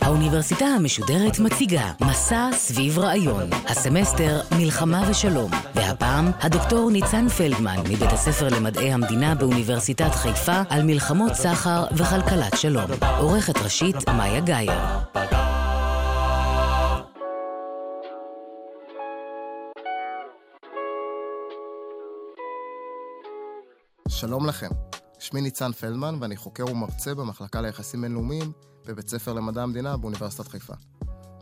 האוניברסיטה המשודרת מציגה מסע סביב רעיון. הסמסטר מלחמה ושלום. והפעם הדוקטור ניצן פלדמן מבית הספר למדעי המדינה באוניברסיטת חיפה על מלחמות סחר וכלכלת שלום. עורכת ראשית מאיה גאייר. שלום לכם, שמי ניצן פלדמן ואני חוקר ומרצה במחלקה ליחסים בינלאומיים בבית ספר למדע המדינה באוניברסיטת חיפה.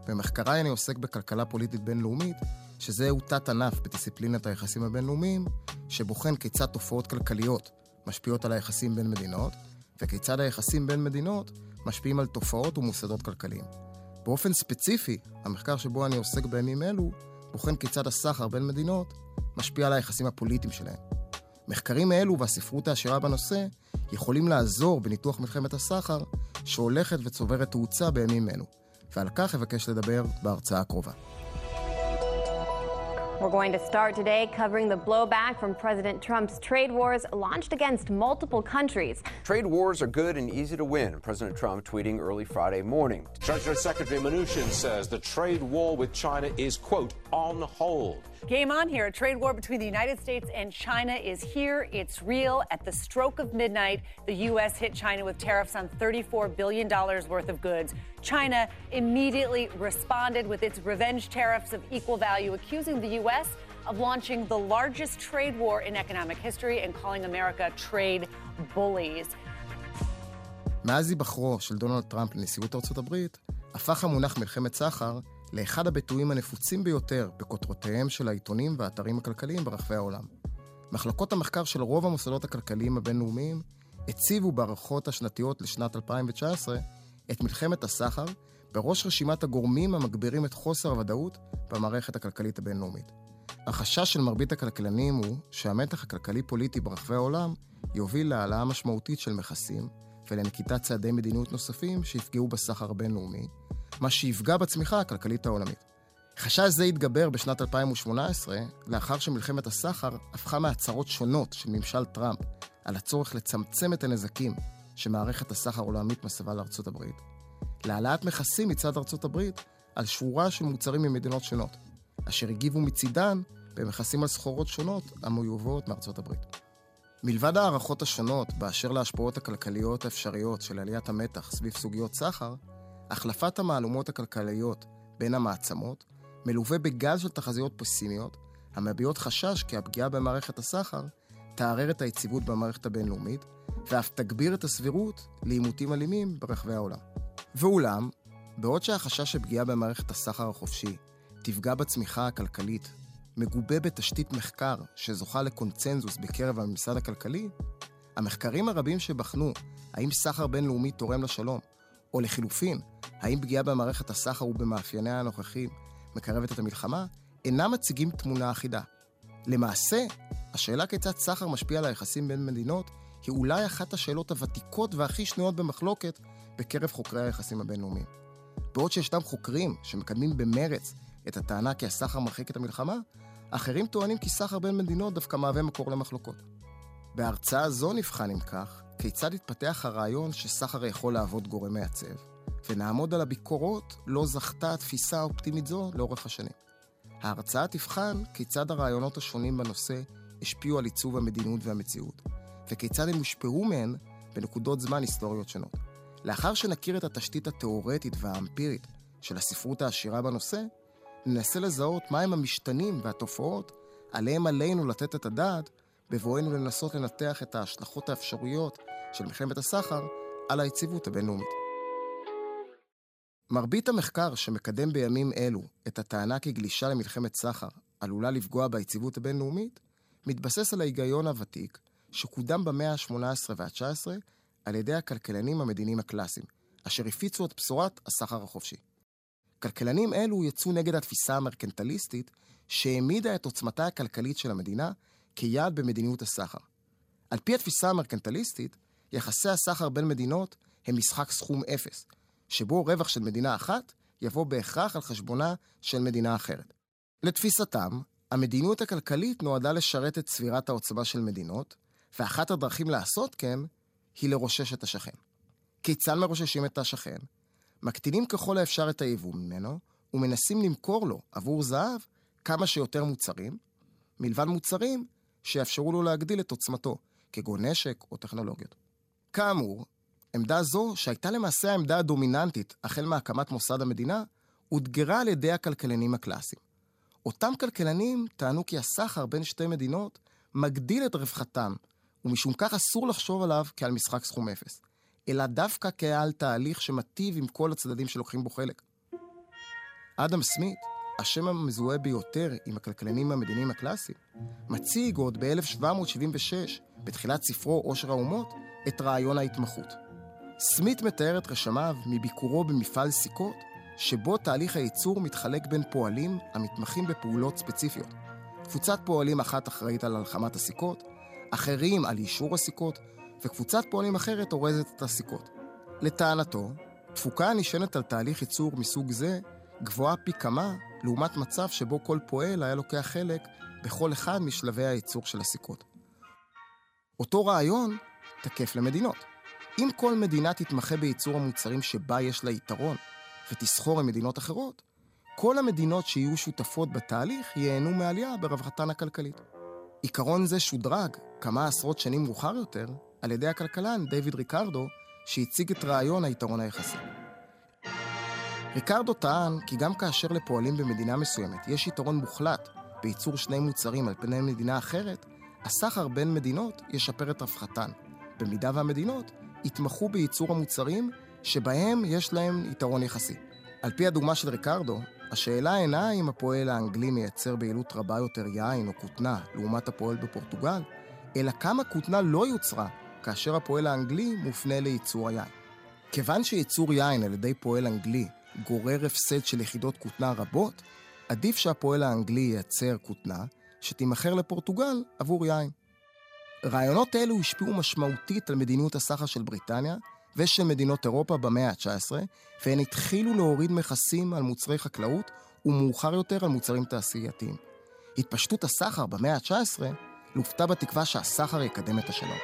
במחקריי אני עוסק בכלכלה פוליטית בינלאומית, שזהו תת-ענף בדיסציפלינת היחסים הבינלאומיים, שבוחן כיצד תופעות כלכליות משפיעות על היחסים בין מדינות, וכיצד היחסים בין מדינות משפיעים על תופעות ומוסדות כלכליים. באופן ספציפי, המחקר שבו אני עוסק בימים אלו, בוחן כיצד הסחר בין מדינות משפיע על היחסים הפוליטיים שלהם. מחקרים אלו והספרות העשירה בנושא יכולים לעזור בניתוח מלחמת הסחר שהולכת וצוברת תאוצה בימים אלו, ועל כך אבקש לדבר בהרצאה הקרובה. We're going to start today covering the blowback from President Trump's trade wars launched against multiple countries. Trade wars are good and easy to win, President Trump tweeting early Friday morning. Treasury Secretary Mnuchin says the trade war with China is, quote, on hold. Game on here. A trade war between the United States and China is here. It's real. At the stroke of midnight, the U.S. hit China with tariffs on $34 billion worth of goods. China immediately responded with its revenge tariffs of equal value, accusing the U.S. of launching the largest trade war in economic history and calling America trade bullies. מאז היבחרו של דונלד טראמפ לנשיאות ארצות הברית, הפך המונח מלחמת סחר לאחד הביטויים הנפוצים ביותר בכותרותיהם של העיתונים והאתרים הכלכליים ברחבי העולם. מחלקות המחקר של רוב המוסדות הכלכליים הבינלאומיים הציבו בהערכות השנתיות לשנת 2019 את מלחמת הסחר בראש רשימת הגורמים המגבירים את חוסר הוודאות במערכת הכלכלית הבינלאומית. החשש של מרבית הכלכלנים הוא שהמתח הכלכלי-פוליטי ברחבי העולם יוביל להעלאה משמעותית של מכסים ולנקיטת צעדי מדיניות נוספים שיפגעו בסחר הבינלאומי, מה שיפגע בצמיחה הכלכלית העולמית. חשש זה התגבר בשנת 2018, לאחר שמלחמת הסחר הפכה מהצהרות שונות של ממשל טראמפ על הצורך לצמצם את הנזקים שמערכת הסחר העולמית מסבה לארצות הברית, להעלאת מכסים מצד ארצות הברית על שורה של מוצרים ממדינות שונות, אשר הגיבו מצידן במכסים על סחורות שונות המיובאות מארצות הברית. מלבד ההערכות השונות באשר להשפעות הכלכליות האפשריות של עליית המתח סביב סוגיות סחר, החלפת המהלומות הכלכליות בין המעצמות מלווה בגל של תחזיות פסימיות, המביעות חשש כי הפגיעה במערכת הסחר תערער את היציבות במערכת הבינלאומית, ואף תגביר את הסבירות לעימותים אלימים ברחבי העולם. ואולם, בעוד שהחשש של פגיעה במערכת הסחר החופשי תפגע בצמיחה הכלכלית, מגובה בתשתית מחקר שזוכה לקונצנזוס בקרב הממסד הכלכלי, המחקרים הרבים שבחנו האם סחר בינלאומי תורם לשלום, או לחילופין, האם פגיעה במערכת הסחר ובמאפייניה הנוכחים מקרבת את המלחמה, אינם מציגים תמונה אחידה. למעשה, השאלה כיצד סחר משפיע על היחסים בין מדינות היא אולי אחת השאלות הוותיקות והכי שנויות במחלוקת בקרב חוקרי היחסים הבינלאומיים. בעוד שישנם חוקרים שמקדמים במרץ את הטענה כי הסחר מרחיק את המלחמה, אחרים טוענים כי סחר בין מדינות דווקא מהווה מקור למחלוקות. בהרצאה זו נבחן, אם כך, כיצד התפתח הרעיון שסחר יכול להוות גורם מייצב, ונעמוד על הביקורות לא זכתה התפיסה האופטימית זו לאורך השנים. ההרצאה תבחן כיצד הרעיונות השונים בנושא השפיעו על עיצוב המדיניות והמציאות, וכיצד הם הושפעו מהן בנקודות זמן היסטוריות שונות. לאחר שנכיר את התשתית התאורטית והאמפירית של הספרות העשירה בנושא, ננסה לזהות מהם המשתנים והתופעות עליהם עלינו לתת את הדעת בבואנו לנסות לנתח את ההשלכות האפשריות של מלחמת הסחר על היציבות הבינלאומית. מרבית המחקר שמקדם בימים אלו את הטענה כי גלישה למלחמת סחר עלולה לפגוע ביציבות הבינלאומית, מתבסס על ההיגיון הוותיק שקודם במאה ה-18 וה-19 על ידי הכלכלנים המדיניים הקלאסיים, אשר הפיצו את בשורת הסחר החופשי. כלכלנים אלו יצאו נגד התפיסה המרקנטליסטית שהעמידה את עוצמתה הכלכלית של המדינה כיעד במדיניות הסחר. על פי התפיסה המרקנטליסטית, יחסי הסחר בין מדינות הם משחק סכום אפס, שבו רווח של מדינה אחת יבוא בהכרח על חשבונה של מדינה אחרת. לתפיסתם, המדיניות הכלכלית נועדה לשרת את צבירת העוצמה של מדינות, ואחת הדרכים לעשות כן היא לרושש את השכן. כיצד מרוששים את השכן? מקטינים ככל האפשר את היבוא ממנו, ומנסים למכור לו עבור זהב כמה שיותר מוצרים, מלבד מוצרים שיאפשרו לו להגדיל את עוצמתו, כגון נשק או טכנולוגיות. כאמור, עמדה זו, שהייתה למעשה העמדה הדומיננטית החל מהקמת מוסד המדינה, אותגרה על ידי הכלכלנים הקלאסיים. אותם כלכלנים טענו כי הסחר בין שתי מדינות מגדיל את רווחתם, ומשום כך אסור לחשוב עליו כעל משחק סכום אפס, אלא דווקא כעל תהליך שמטיב עם כל הצדדים שלוקחים בו חלק. אדם סמית, השם המזוהה ביותר עם הכלכלנים המדיניים הקלאסיים, מציג עוד ב-1776, בתחילת ספרו עושר האומות, את רעיון ההתמחות. סמית מתאר את רשמיו מביקורו במפעל סיכות, שבו תהליך הייצור מתחלק בין פועלים המתמחים בפעולות ספציפיות. קבוצת פועלים אחת אחראית על הלחמת הסיכות, אחרים על אישור הסיכות, וקבוצת פועלים אחרת אורזת את הסיכות. לטענתו, תפוקה הנשענת על תהליך ייצור מסוג זה גבוהה פי כמה לעומת מצב שבו כל פועל היה לוקח חלק בכל אחד משלבי הייצור של הסיכות. אותו רעיון תקף למדינות. אם כל מדינה תתמחה בייצור המוצרים שבה יש לה יתרון ותסחור עם מדינות אחרות, כל המדינות שיהיו שותפות בתהליך ייהנו מעלייה ברווחתן הכלכלית. עיקרון זה שודרג כמה עשרות שנים מאוחר יותר על ידי הכלכלן דיוויד ריקרדו, שהציג את רעיון היתרון היחסי. ריקרדו טען כי גם כאשר לפועלים במדינה מסוימת יש יתרון מוחלט בייצור שני מוצרים על פני מדינה אחרת, הסחר בין מדינות ישפר את רווחתן, במידה והמדינות יתמכו בייצור המוצרים שבהם יש להם יתרון יחסי. על פי הדוגמה של ריקרדו, השאלה אינה אם הפועל האנגלי מייצר ביעילות רבה יותר יין או כותנה לעומת הפועל בפורטוגל, אלא כמה כותנה לא יוצרה כאשר הפועל האנגלי מופנה לייצור היין. כיוון שייצור יין על ידי פועל אנגלי גורר הפסד של יחידות כותנה רבות, עדיף שהפועל האנגלי ייצר כותנה שתימכר לפורטוגל עבור יין. רעיונות אלו השפיעו משמעותית על מדיניות הסחר של בריטניה ושל מדינות אירופה במאה ה-19, והן התחילו להוריד מכסים על מוצרי חקלאות ומאוחר יותר על מוצרים תעשייתיים. התפשטות הסחר במאה ה-19 לופתה בתקווה שהסחר יקדם את השלום.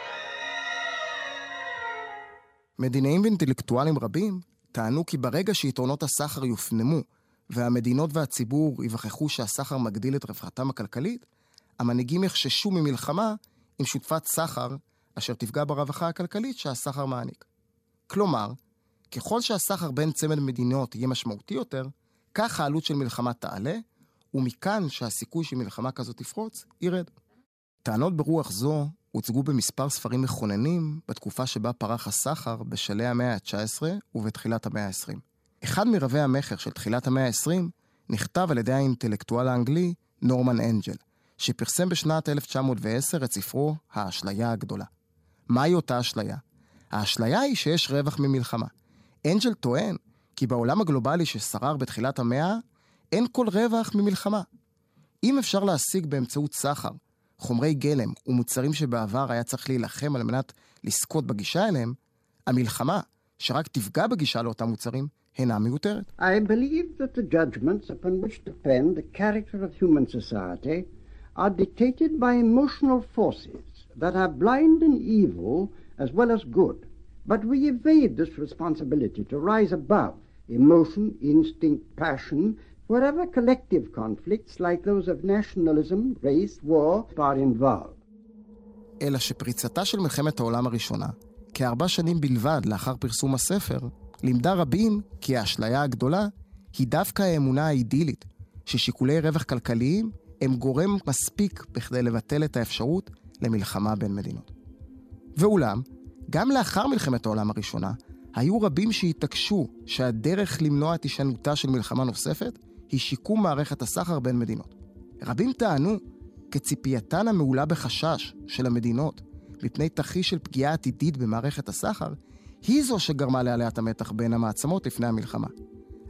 מדינאים ואינטלקטואלים רבים טענו כי ברגע שיתרונות הסחר יופנמו והמדינות והציבור יווכחו שהסחר מגדיל את רווחתם הכלכלית, המנהיגים יחששו ממלחמה עם שותפת סחר אשר תפגע ברווחה הכלכלית שהסחר מעניק. כלומר, ככל שהסחר בין צמד מדינות יהיה משמעותי יותר, כך העלות של מלחמה תעלה, ומכאן שהסיכוי שמלחמה כזו תפרוץ, ירד. טענות ברוח זו הוצגו במספר ספרים מכוננים בתקופה שבה פרח הסחר בשלהי המאה ה-19 ובתחילת המאה ה-20. אחד מרבי המכר של תחילת המאה ה-20 נכתב על ידי האינטלקטואל האנגלי נורמן אנג'ל, שפרסם בשנת 1910 את ספרו "האשליה הגדולה". מהי אותה אשליה? האשליה היא שיש רווח ממלחמה. אנג'ל טוען כי בעולם הגלובלי ששרר בתחילת המאה, אין כל רווח ממלחמה. אם אפשר להשיג באמצעות סחר חומרי גלם ומוצרים שבעבר היה צריך להילחם על מנת לזכות בגישה אליהם, המלחמה, שרק תפגע בגישה לאותם מוצרים, אינה מיותרת. I believe that the judgments upon which depend the character of human society are dictated by emotional forces that are blind and evil as well as good. But we evade this responsibility to rise above emotion, instinct, passion, wherever collective conflicts like those of nationalism, race, war are involved. אלא שפריצתה של מלחמת העולם הראשונה, כארבע שנים בלבד לאחר פרסום הספר, לימדה רבים כי האשליה הגדולה היא דווקא האמונה האידילית, ששיקולי רווח כלכליים הם גורם מספיק בכדי לבטל את האפשרות למלחמה בין מדינות. ואולם, גם לאחר מלחמת העולם הראשונה, היו רבים שהתעקשו שהדרך למנוע את הישנותה של מלחמה נוספת היא שיקום מערכת הסחר בין מדינות. רבים טענו כי ציפייתן המעולה בחשש של המדינות מפני תרחיש של פגיעה עתידית במערכת הסחר, היא זו שגרמה לעליית המתח בין המעצמות לפני המלחמה.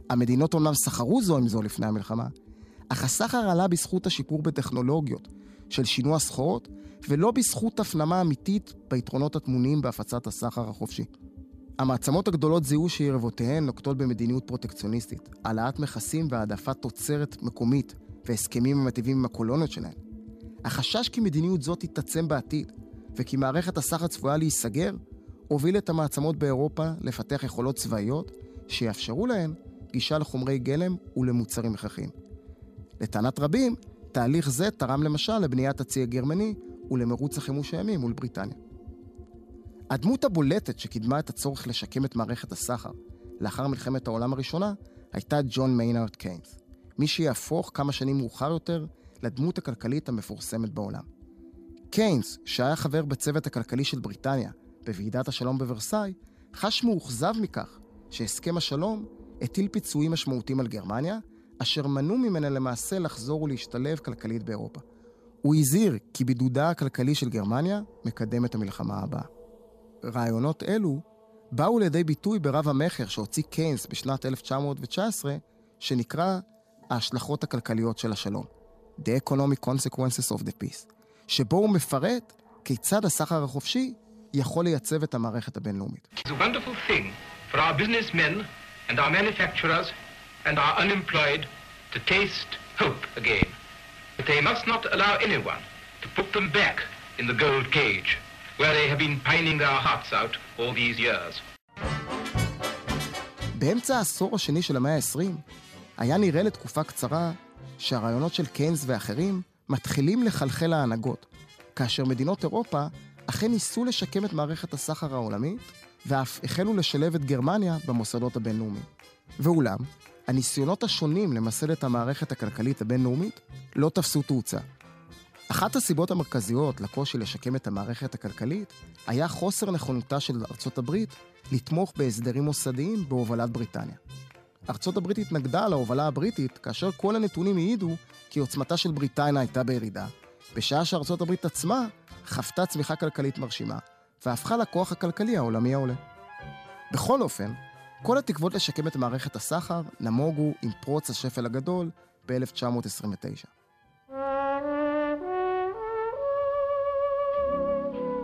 המדינות אומנם סחרו זו עם זו לפני המלחמה, אך הסחר עלה בזכות השיפור בטכנולוגיות של שינוע סחורות, ולא בזכות הפנמה אמיתית ביתרונות הטמונים בהפצת הסחר החופשי. המעצמות הגדולות זיהו שיריבותיהן נוקטות במדיניות פרוטקציוניסטית, העלאת מכסים והעדפת תוצרת מקומית והסכמים המטיבים עם הקולוניות שלהן. החשש כי מדיניות זו תתעצם בעתיד, וכי מערכת הסחר צפויה להיסגר, הוביל את המעצמות באירופה לפתח יכולות צבאיות שיאפשרו להן גישה לחומרי גלם ולמוצרים הכרחיים. לטענת רבים, תהליך זה תרם למשל לבניית הצי הגרמני ולמרוץ החימוש הימי מול בריטניה. הדמות הבולטת שקידמה את הצורך לשקם את מערכת הסחר לאחר מלחמת העולם הראשונה הייתה ג'ון מיינארד קיינס, מי שיהפוך כמה שנים מאוחר יותר לדמות הכלכלית המפורסמת בעולם. קיינס, שהיה חבר בצוות הכלכלי של בריטניה בוועידת השלום בוורסאי, חש מאוכזב מכך שהסכם השלום הטיל פיצויים משמעותיים על גרמניה, אשר מנעו ממנה למעשה לחזור ולהשתלב כלכלית באירופה. הוא הזהיר כי בידודה הכלכלי של גרמניה מקדם את המלחמה הבאה. רעיונות אלו באו לידי ביטוי ברב המכר שהוציא קיינס בשנת 1919, שנקרא ההשלכות הכלכליות של השלום, The Economic Consequences of the Peace, שבו הוא מפרט כיצד הסחר החופשי יכול לייצב את המערכת הבינלאומית. It's a and our unemployed to taste hope again. But they must not allow anyone to put them back in the gold cage where they have been pining their hearts out all these years. באמצע העשור השני של המאה ה-20, היה נראה לתקופה קצרה שהרעיונות של קיינס ואחרים מתחילים לחלחל להנהגות, כאשר מדינות אירופה אכן ניסו לשקם את מערכת הסחר העולמית, ואף החלו לשלב את גרמניה במוסדות הבינלאומיים. ואולם, הניסיונות השונים למסד את המערכת הכלכלית הבינלאומית לא תפסו תאוצה. אחת הסיבות המרכזיות לקושי לשקם את המערכת הכלכלית היה חוסר נכונותה של ארצות הברית לתמוך בהסדרים מוסדיים בהובלת בריטניה. ארצות הברית התנגדה להובלה הבריטית כאשר כל הנתונים העידו כי עוצמתה של בריטניה הייתה בירידה, בשעה שארצות הברית עצמה חוותה צמיחה כלכלית מרשימה, והפכה לכוח הכלכלי העולמי העולה. בכל אופן, כל התקוות לשקם את מערכת הסחר נמוגו עם פרוץ השפל הגדול ב-1929.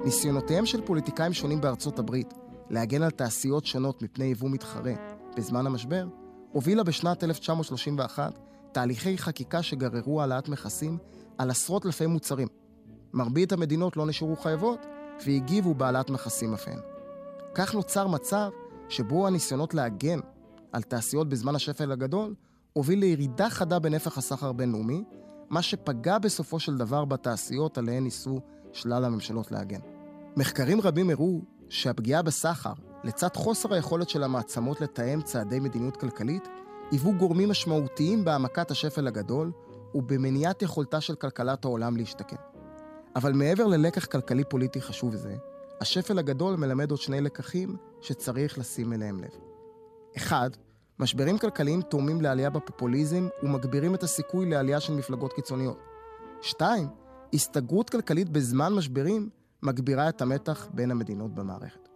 ניסיונותיהם של פוליטיקאים שונים בארצות הברית להגן על תעשיות שונות מפני יבוא מתחרה בזמן המשבר, הובילה בשנת 1931 תהליכי חקיקה שגררו העלאת מכסים על עשרות אלפי מוצרים. מרבית המדינות לא נשארו חייבות והגיבו בהעלאת מכסים אף הן. כך נוצר מצב שבו הניסיונות להגן על תעשיות בזמן השפל הגדול הוביל לירידה חדה בנפח הסחר הבינלאומי, מה שפגע בסופו של דבר בתעשיות עליהן ניסו שלל הממשלות להגן. מחקרים רבים הראו שהפגיעה בסחר, לצד חוסר היכולת של המעצמות לתאם צעדי מדיניות כלכלית, היוו גורמים משמעותיים בהעמקת השפל הגדול ובמניעת יכולתה של כלכלת העולם להשתקם. אבל מעבר ללקח כלכלי פוליטי חשוב זה, השפל הגדול מלמד עוד שני לקחים שצריך לשים אליהם לב. אחד, משברים כלכליים תורמים לעלייה בפופוליזם ומגבירים את הסיכוי לעלייה של מפלגות קיצוניות. שתיים, הסתגרות כלכלית בזמן משברים מגבירה את המתח בין המדינות במערכת.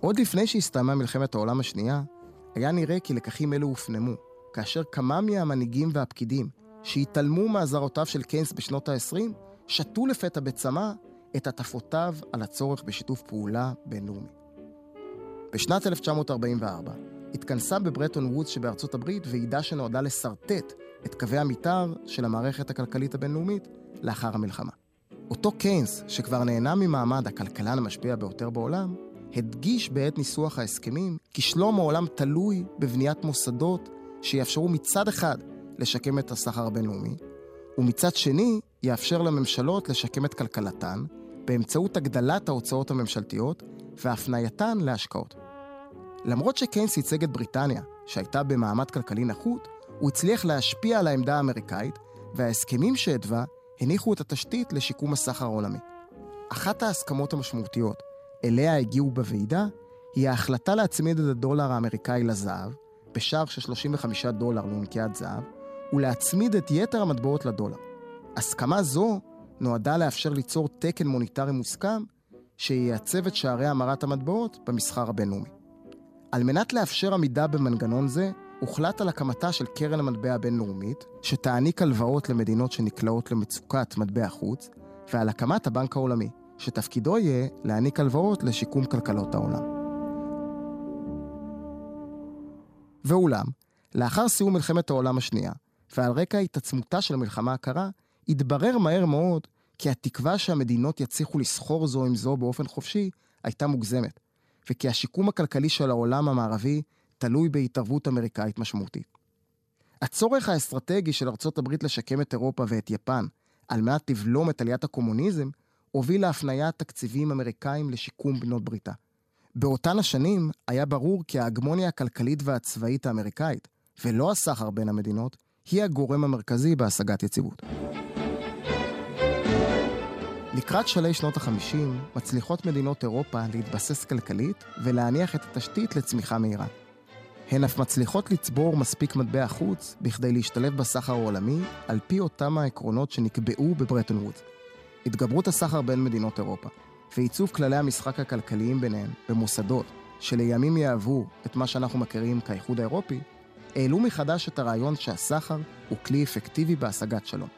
עוד לפני שהסתיימה מלחמת העולם השנייה, היה נראה כי לקחים אלו הופנמו, כאשר כמה מהמנהיגים והפקידים שהתעלמו מאזהרותיו של קיינס בשנות ה-20, שתו לפתע בצמא את הטפותיו על הצורך בשיתוף פעולה בינלאומי. בשנת 1944 התכנסה בברטון וודס שבארצות הברית ועידה שנועדה לשרטט את קווי המתאר של המערכת הכלכלית הבינלאומית לאחר המלחמה. אותו קיינס, שכבר נהנה ממעמד הכלכלן המשפיע ביותר בעולם, הדגיש בעת ניסוח ההסכמים כי שלום העולם תלוי בבניית מוסדות שיאפשרו מצד אחד לשקם את הסחר הבינלאומי, ומצד שני יאפשר לממשלות לשקם את כלכלתן באמצעות הגדלת ההוצאות הממשלתיות והפנייתן להשקעות. למרות שקיינס ייצג את בריטניה, שהייתה במעמד כלכלי נחות, הוא הצליח להשפיע על העמדה האמריקאית, וההסכמים שהתווה הניחו את התשתית לשיקום הסחר העולמי. אחת ההסכמות המשמעותיות אליה הגיעו בוועידה, היא ההחלטה להצמיד את הדולר האמריקאי לזהב, בשער של 35 דולר לאונקיית זהב, ולהצמיד את יתר המטבעות לדולר. הסכמה זו נועדה לאפשר ליצור תקן מוניטרי מוסכם, שייצב את שערי המרת המטבעות במסחר הבינלאומי. על מנת לאפשר עמידה במנגנון זה, הוחלט על הקמתה של קרן המטבע הבינלאומית, שתעניק הלוואות למדינות שנקלעות למצוקת מטבע חוץ, ועל הקמת הבנק העולמי, שתפקידו יהיה להעניק הלוואות לשיקום כלכלות העולם. ואולם, לאחר סיום מלחמת העולם השנייה, ועל רקע התעצמותה של המלחמה הקרה, התברר מהר מאוד כי התקווה שהמדינות יצליחו לסחור זו עם זו באופן חופשי הייתה מוגזמת, וכי השיקום הכלכלי של העולם המערבי תלוי בהתערבות אמריקאית משמעותית. הצורך האסטרטגי של ארצות הברית לשקם את אירופה ואת יפן על מנת לבלום את עליית הקומוניזם, הוביל להפניית תקציבים אמריקאים לשיקום בנות בריתה. באותן השנים היה ברור כי ההגמוניה הכלכלית והצבאית האמריקאית, ולא הסחר בין המדינות, היא הגורם המרכזי בהשגת יציבות. לקראת שלהי שנות ה-50 מצליחות מדינות אירופה להתבסס כלכלית ולהניח את התשתית לצמיחה מהירה. הן אף מצליחות לצבור מספיק מטבע חוץ בכדי להשתלב בסחר העולמי על פי אותם העקרונות שנקבעו בברטון וודס. התגברות הסחר בין מדינות אירופה ועיצוב כללי המשחק הכלכליים ביניהן במוסדות שלימים יהוו את מה שאנחנו מכירים כאיחוד האירופי, העלו מחדש את הרעיון שהסחר הוא כלי אפקטיבי בהשגת שלום.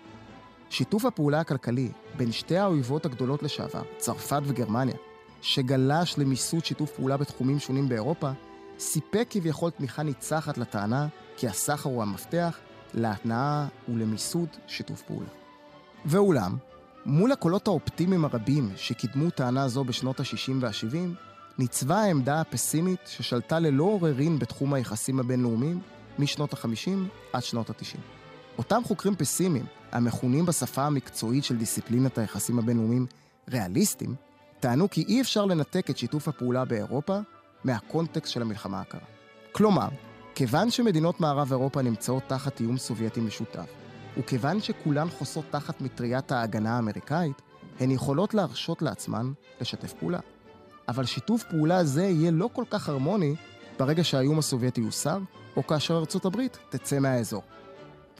שיתוף הפעולה הכלכלי בין שתי האויבות הגדולות לשעבר, צרפת וגרמניה, שגלש למיסוד שיתוף פעולה בתחומים שונים באירופה, סיפק כביכול תמיכה ניצחת לטענה כי הסחר הוא המפתח להתנעה ולמיסוד שיתוף פעולה. ואולם, מול הקולות האופטימיים הרבים שקידמו טענה זו בשנות ה-60 וה-70, ניצבה העמדה הפסימית ששלטה ללא עוררין בתחום היחסים הבינלאומיים משנות ה-50 עד שנות ה-90. אותם חוקרים פסימיים, המכונים בשפה המקצועית של דיסציפלינת היחסים הבינלאומיים ריאליסטים, טענו כי אי אפשר לנתק את שיתוף הפעולה באירופה מהקונטקסט של המלחמה הקרה. כלומר, כיוון שמדינות מערב אירופה נמצאות תחת איום סובייטי משותף, וכיוון שכולן חוסות תחת מטריית ההגנה האמריקאית, הן יכולות להרשות לעצמן לשתף פעולה. אבל שיתוף פעולה זה יהיה לא כל כך הרמוני ברגע שהאיום הסובייטי יוסר, או כאשר ארצות הברית תצא מהאזור.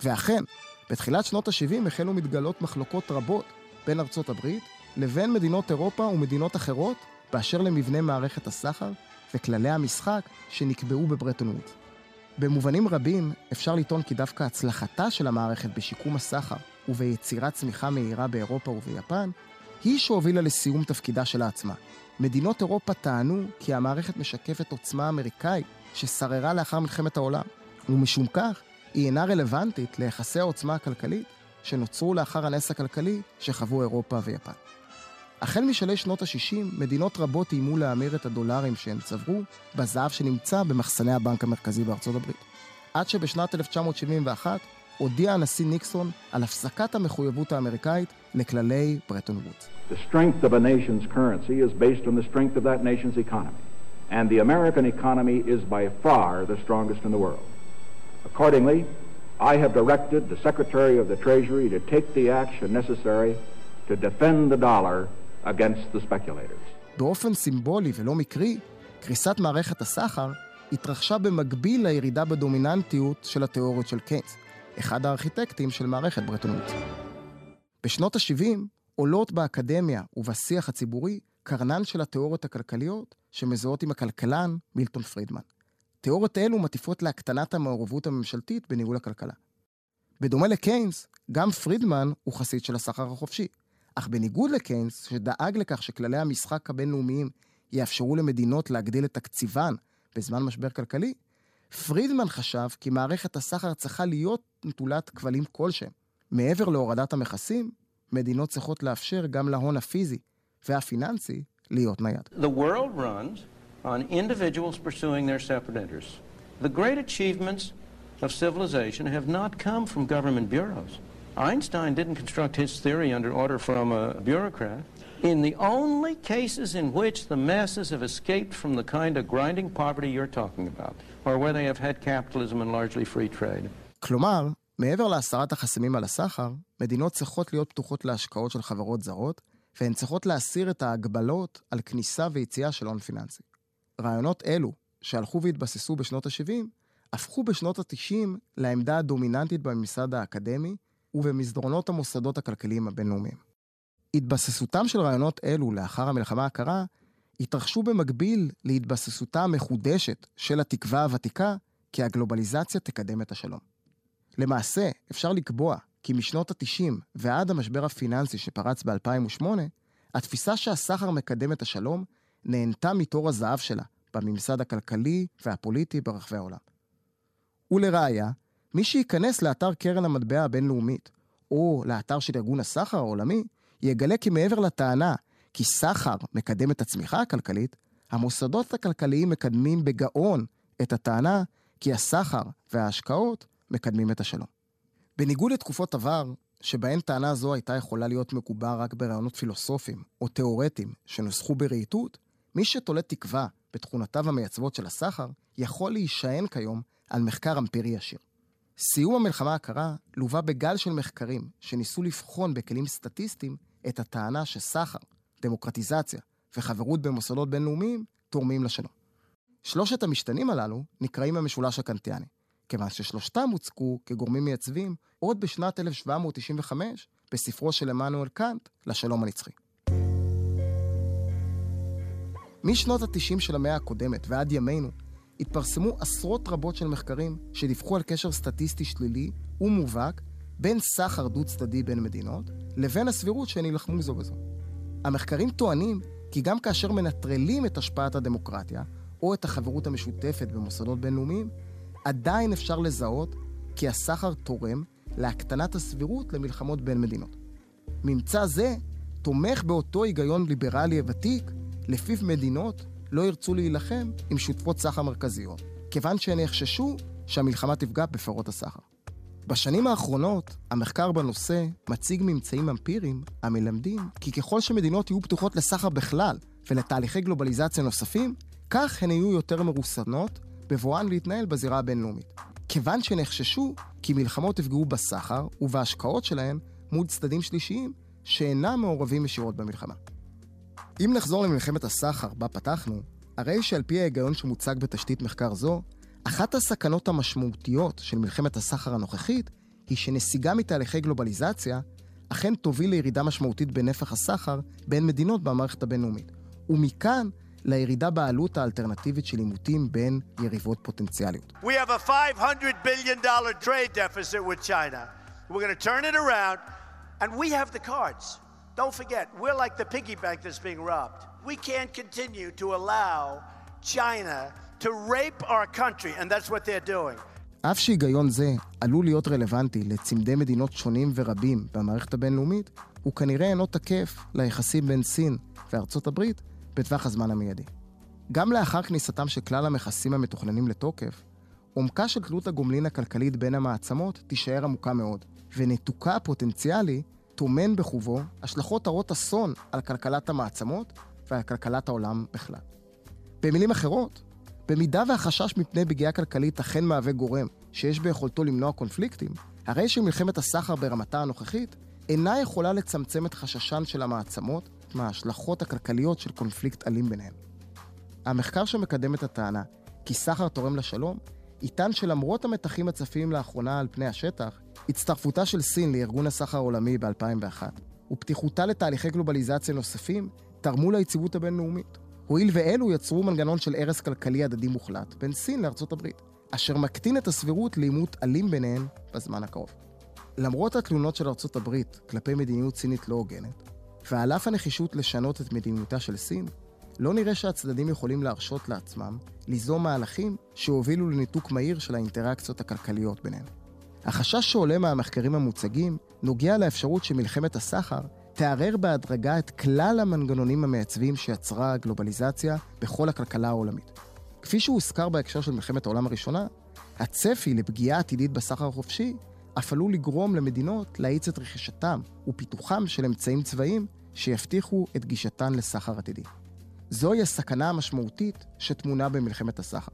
ואכן, בתחילת שנות ה-70 החלו מתגלות מחלוקות רבות בין ארצות הברית לבין מדינות אירופה ומדינות אחרות באשר למבנה מערכת הסחר וכללי המשחק שנקבעו בברטון. במובנים רבים אפשר לטעון כי דווקא הצלחתה של המערכת בשיקום הסחר וביצירת צמיחה מהירה באירופה וביפן, היא שהובילה לסיום תפקידה שלה עצמה. מדינות אירופה טענו כי המערכת משקפת עוצמה אמריקאית ששררה לאחר מלחמת העולם, ומשום כך היא אינה רלוונטית ליחסי העוצמה הכלכלית שנוצרו לאחר הנס הכלכלי שחוו אירופה ויפן. החל משלהי שנות ה-60, מדינות רבות איימו להמיר את הדולרים שהן צברו בזהב שנמצא במחסני הבנק המרכזי בארצות הברית. עד שבשנת 1971 הודיע הנשיא ניקסון על הפסקת המחויבות האמריקאית לכללי ברטון וודס. And the American economy is by far the strongest in the world. Accordingly, I have directed the Secretary of the Treasury to take the action necessary to defend the dollar against the speculators. באופן סימבולי ולא מקרי, קריסת מערכת הסחר התרחשה במקביל לירידה בדומיננטיות של התיאוריות של קיינס, אחד הארכיטקטים של מערכת ברטון וודס. בשנות ה-70 עולות באקדמיה ובשיח הציבורי קרנן של התיאוריות הכלכליות שמזוהות עם הכלכלן מילטון פרידמן. תיאוריות אלו מטיפות להקטנת המעורבות הממשלתית בניהול הכלכלה. בדומה לקיינס, גם פרידמן הוא חסיד של הסחר החופשי. אך בניגוד לקיינס, שדאג לכך שכללי המשחק הבינלאומיים יאפשרו למדינות להגדיל את תקציבן בזמן משבר כלכלי, פרידמן חשב כי מערכת הסחר צריכה להיות נטולת כבלים כלשהם. מעבר להורדת המכסים, מדינות צריכות לאפשר גם להון הפיזי והפיננסי להיות נייד. The world runs on individuals pursuing their separate interests. The great achievements of civilization have not come from government bureaus. Einstein didn't construct his theory under order from a bureaucrat. In the only cases in which the masses have escaped from the kind of grinding poverty you're talking about, or where they have had capitalism and largely free trade. כלומר, מעבר להסרת החסמים על הסחר, מדינות צריכות להיות פתוחות להשקעות של חברות זרות, והן צריכות להסיר את ההגבלות על כניסה ויציאה של הון פיננסי. רעיונות אלו, שהלכו והתבססו בשנות ה-70, הפכו בשנות ה-90 לעמדה הדומיננטית בממסד האקדמי ובמסדרונות המוסדות הכלכליים הבינלאומיים. התבססותם של רעיונות אלו לאחר המלחמה הקרה, התרחשו במקביל להתבססותה המחודשת של התקווה הוותיקה כי הגלובליזציה תקדם את השלום. למעשה, אפשר לקבוע כי משנות ה-90 ועד המשבר הפיננסי שפרץ ב-2008, התפיסה שהסחר מקדם את השלום נהנתה מתור הזהב שלה בממסד הכלכלי והפוליטי ברחבי העולם. ולראיה, מי שייכנס לאתר קרן המטבע הבינלאומית, או לאתר של ארגון הסחר העולמי, יגלה כי מעבר לטענה כי סחר מקדם את הצמיחה הכלכלית, המוסדות הכלכליים מקדמים בגאון את הטענה כי הסחר וההשקעות מקדמים את השלום. בניגוד לתקופות עבר, שבהן טענה זו הייתה יכולה להיות מגובה רק ברעיונות פילוסופיים או תיאורטיים שנוסחו ברהיטות, מי שתולה תקווה בתכונותיו המייצבות של הסחר, יכול להישען כיום על מחקר אמפירי ישיר. סיום המלחמה הקרה לווה בגל של מחקרים שניסו לבחון בכלים סטטיסטיים את הטענה שסחר, דמוקרטיזציה וחברות במוסדות בינלאומיים תורמים לשלום. שלושת המשתנים הללו נקראים המשולש הקנטיאני, כיוון ששלושתם הוצגו כגורמים מייצבים עוד בשנת 1795 בספרו של עמנואל קאנט, לשלום הנצחי. משנות ה-90 של המאה הקודמת ועד ימינו, התפרסמו עשרות רבות של מחקרים שדיווחו על קשר סטטיסטי שלילי ומובהק בין סחר דו-צדדי בין מדינות לבין הסבירות שהן יילחמו זו בזו. המחקרים טוענים כי גם כאשר מנטרלים את השפעת הדמוקרטיה או את החברות המשותפת במוסדות בינלאומיים, עדיין אפשר לזהות כי הסחר תורם להקטנת הסבירות למלחמות בין מדינות. ממצא זה תומך באותו היגיון ליברלי ותיק, לפיו מדינות לא ירצו להילחם עם שותפות סחר מרכזיות, כיוון שהן יחששו שהמלחמה תפגע בפירות הסחר. בשנים האחרונות, המחקר בנושא מציג ממצאים אמפיריים המלמדים כי ככל שמדינות יהיו פתוחות לסחר בכלל ולתהליכי גלובליזציה נוספים, כך הן יהיו יותר מרוסנות בבואן להתנהל בזירה הבינלאומית. כיוון שנחששו כי מלחמות יפגעו בסחר ובהשקעות שלהן מול צדדים שלישיים שאינם מעורבים ישירות במלחמה. אם נחזור למלחמת הסחר בה פתחנו, הרי שעל פי ההיגיון שמוצג בתשתית מחקר זו, אחת הסכנות המשמעותיות של מלחמת הסחר הנוכחית היא שנסיגה מתהליכי גלובליזציה אכן תוביל לירידה משמעותית בנפח הסחר בין מדינות במערכת הבינלאומית. ומכאן לירידה בעלות האלטרנטיבית של עימותים בין יריבות פוטנציאליות. We have a 500 billion dollar trade deficit with China. We're going to turn it around and we have the cards. Don't forget, we're like the piggy bank that's being robbed. We can't continue to allow China to rape our country, and that's what they're doing. אף שהיגיון זה עלול להיות רלוונטי לצמדי מדינות שונים ורבים במערכת הבינלאומית, הוא כנראה אינו תקף ליחסים בין סין וארצות הברית בטווח הזמן המיידי. גם לאחר כניסתם של כלל המכסים המתוכננים לתוקף, עומקה של תלות הגומלין הכלכלית בין המעצמות תישאר עמוקה מאוד, ונתוקה הפוטנציאלי טומן בחובו השלכות הרות אסון על כלכלת המעצמות ועל כלכלת העולם בכלל. במילים אחרות, במידה והחשש מפני פגיעה כלכלית אכן מהווה גורם שיש ביכולתו למנוע קונפליקטים, הרי שמלחמת הסחר ברמתה הנוכחית אינה יכולה לצמצם את חששן של המעצמות מההשלכות הכלכליות של קונפליקט אלים ביניהן. המחקר שמקדם את הטענה כי סחר תורם לשלום, יטען שלמרות המתחים הצפים לאחרונה על פני השטח, הצטרפותה של סין לארגון הסחר העולמי ב-2001 ופתיחותה לתהליכי גלובליזציה נוספים תרמו ליציבות הבינלאומית. הואיל ואלו יצרו מנגנון של הרס כלכלי הדדי מוחלט בין סין לארצות הברית, אשר מקטין את הסבירות לעימות אלים ביניהן בזמן הקרוב. למרות התלונות של ארצות הברית כלפי מדיניות סינית לא הוגנת, ועל אף הנחישות לשנות את מדיניותה של סין, לא נראה שהצדדים יכולים להרשות לעצמם ליזום מהלכים שהובילו לניתוק מהיר של האינטראקציות הכלכליות ביניהם. החשש שעולה מהמחקרים המוצגים נוגע לאפשרות שמלחמת הסחר תערער בהדרגה את כלל המנגנונים המעצבים שיצרה הגלובליזציה בכל הכלכלה העולמית. כפי שהוזכר בהקשר של מלחמת העולם הראשונה, הצפי לפגיעה עתידית בסחר החופשי אף עלול לגרום למדינות להאיץ את רכישתם ופיתוחם של אמצעים צבאיים שיבטיחו את גישתן לסחר עתידי. זוהי הסכנה המשמעותית שטמונה במלחמת הסחר.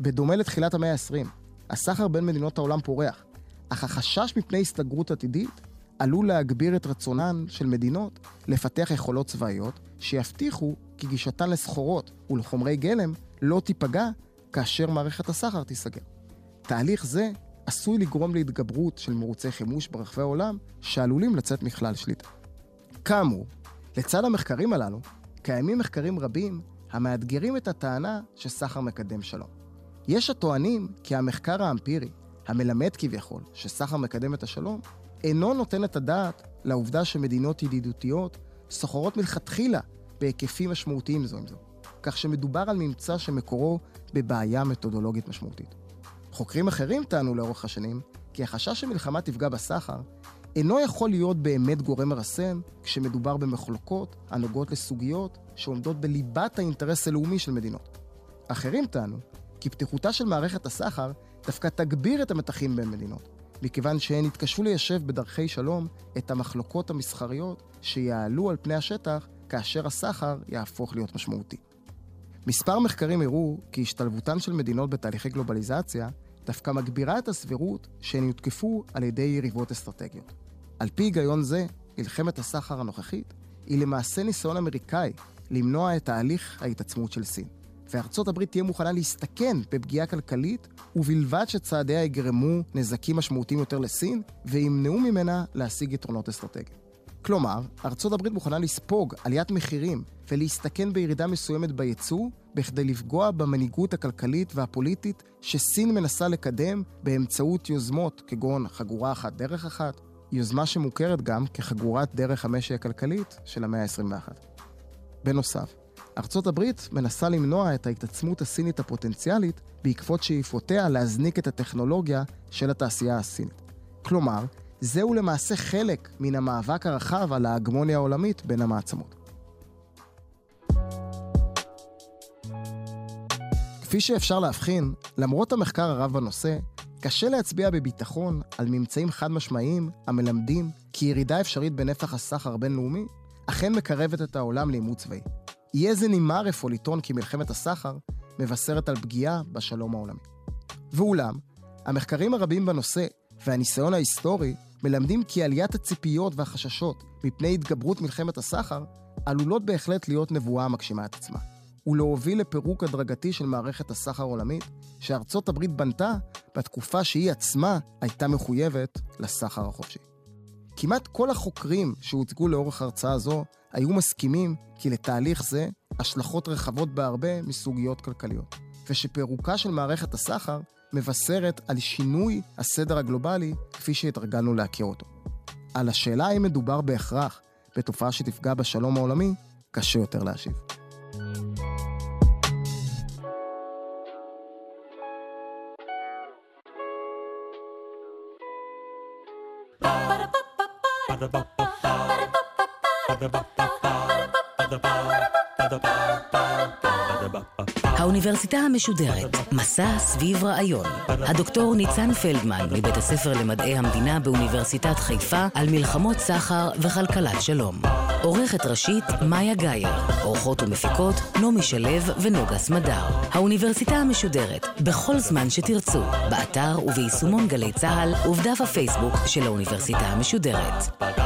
בדומה לתחילת המאה ה-20, הסחר בין מדינות העולם פורח, אך החשש מפני הסתגרות עתידית עלול להגביר את רצונן של מדינות לפתח יכולות צבאיות שיבטיחו כי גישתן לסחורות ולחומרי גלם לא תיפגע כאשר מערכת הסחר תיסגר. תהליך זה עשוי לגרום להתגברות של מרוצי חימוש ברחבי העולם שעלולים לצאת מכלל שליטה. כאמור, לצד המחקרים הללו, קיימים מחקרים רבים המאתגרים את הטענה שסחר מקדם שלום. יש הטוענים כי המחקר האמפירי, המלמד כביכול שסחר מקדם את השלום, אינו נותן את הדעת לעובדה שמדינות ידידותיות סוחרות מלכתחילה בהיקפים משמעותיים זו עם זו, כך שמדובר על ממצא שמקורו בבעיה מתודולוגית משמעותית. חוקרים אחרים טענו לאורך השנים כי החשש שמלחמה תפגע בסחר אינו יכול להיות באמת גורם מרסן כשמדובר במחלוקות הנוגעות לסוגיות שעומדות בליבת האינטרס הלאומי של מדינות. אחרים טענו כי פתיחותה של מערכת הסחר דווקא תגביר את המתחים בין מדינות, מכיוון שהן יתקשו ליישב בדרכי שלום את המחלוקות המסחריות שיעלו על פני השטח כאשר הסחר יהפוך להיות משמעותי. מספר מחקרים הראו כי השתלבותן של מדינות בתהליכי גלובליזציה דווקא מגבירה את הסבירות שהן יותקפו על ידי יריבות אסטרטגיות. על פי היגיון זה, מלחמת הסחר הנוכחית היא למעשה ניסיון אמריקאי למנוע את תהליך ההתעצמות של סין. וארצות הברית תהיה מוכנה להסתכן בפגיעה כלכלית, ובלבד שצעדיה יגרמו נזקים משמעותיים יותר לסין, וימנעו ממנה להשיג יתרונות אסטרטגיים. כלומר, ארצות הברית מוכנה לספוג עליית מחירים ולהסתכן בירידה מסוימת בייצוא, בכדי לפגוע במנהיגות הכלכלית והפוליטית שסין מנסה לקדם באמצעות יוזמות כגון חגורה אחת דרך אחת, יוזמה שמוכרת גם כחגורת דרך המשי הכלכלית של המאה ה-21. בנוסף, ארצות הברית מנסה למנוע את ההתעצמות הסינית הפוטנציאלית בעקבות שאיפותיה להזניק את הטכנולוגיה של התעשייה הסינית. כלומר, זהו למעשה חלק מן המאבק הרחב על ההגמוניה העולמית בין המעצמות. כפי שאפשר להבחין, למרות המחקר הרב בנושא, קשה להצביע בביטחון על ממצאים חד משמעיים המלמדים כי ירידה אפשרית בנפח הסחר הבינלאומי אכן מקרבת את העולם לעימות צבאי. יהיה זה נימה אפוא לטעון כי מלחמת הסחר מבשרת על פגיעה בשלום העולמי. ואולם, המחקרים הרבים בנושא והניסיון ההיסטורי מלמדים כי עליית הציפיות והחששות מפני התגברות מלחמת הסחר עלולות בהחלט להיות נבואה המגשימה את עצמה, ולהוביל לפירוק הדרגתי של מערכת הסחר העולמית, שארצות הברית בנתה בתקופה שהיא עצמה הייתה מחויבת לסחר החופשי. כמעט כל החוקרים שהוצגו לאורך הרצאה זו היו מסכימים כי לתהליך זה השלכות רחבות בהרבה מסוגיות כלכליות, ושפירוקה של מערכת הסחר מבשרת על שינוי הסדר הגלובלי כפי שהתרגלנו להכיר אותו. על השאלה האם מדובר בהכרח בתופעה שתפגע בשלום העולמי, קשה יותר להשיב. האוניברסיטה המשודרת, מסע סביב רעיון. הדוקטור ניצן פלדמן, מבית הספר למדעי המדינה באוניברסיטת חיפה, על מלחמות סחר וכלכלת שלום. עורכת ראשית, מאיה גאייר. עורכות ומפיקות, נעמי שלו ונוגה סמדר. האוניברסיטה המשודרת, בכל זמן שתרצו, באתר וביישומון גלי צה"ל ובדף הפייסבוק של האוניברסיטה המשודרת.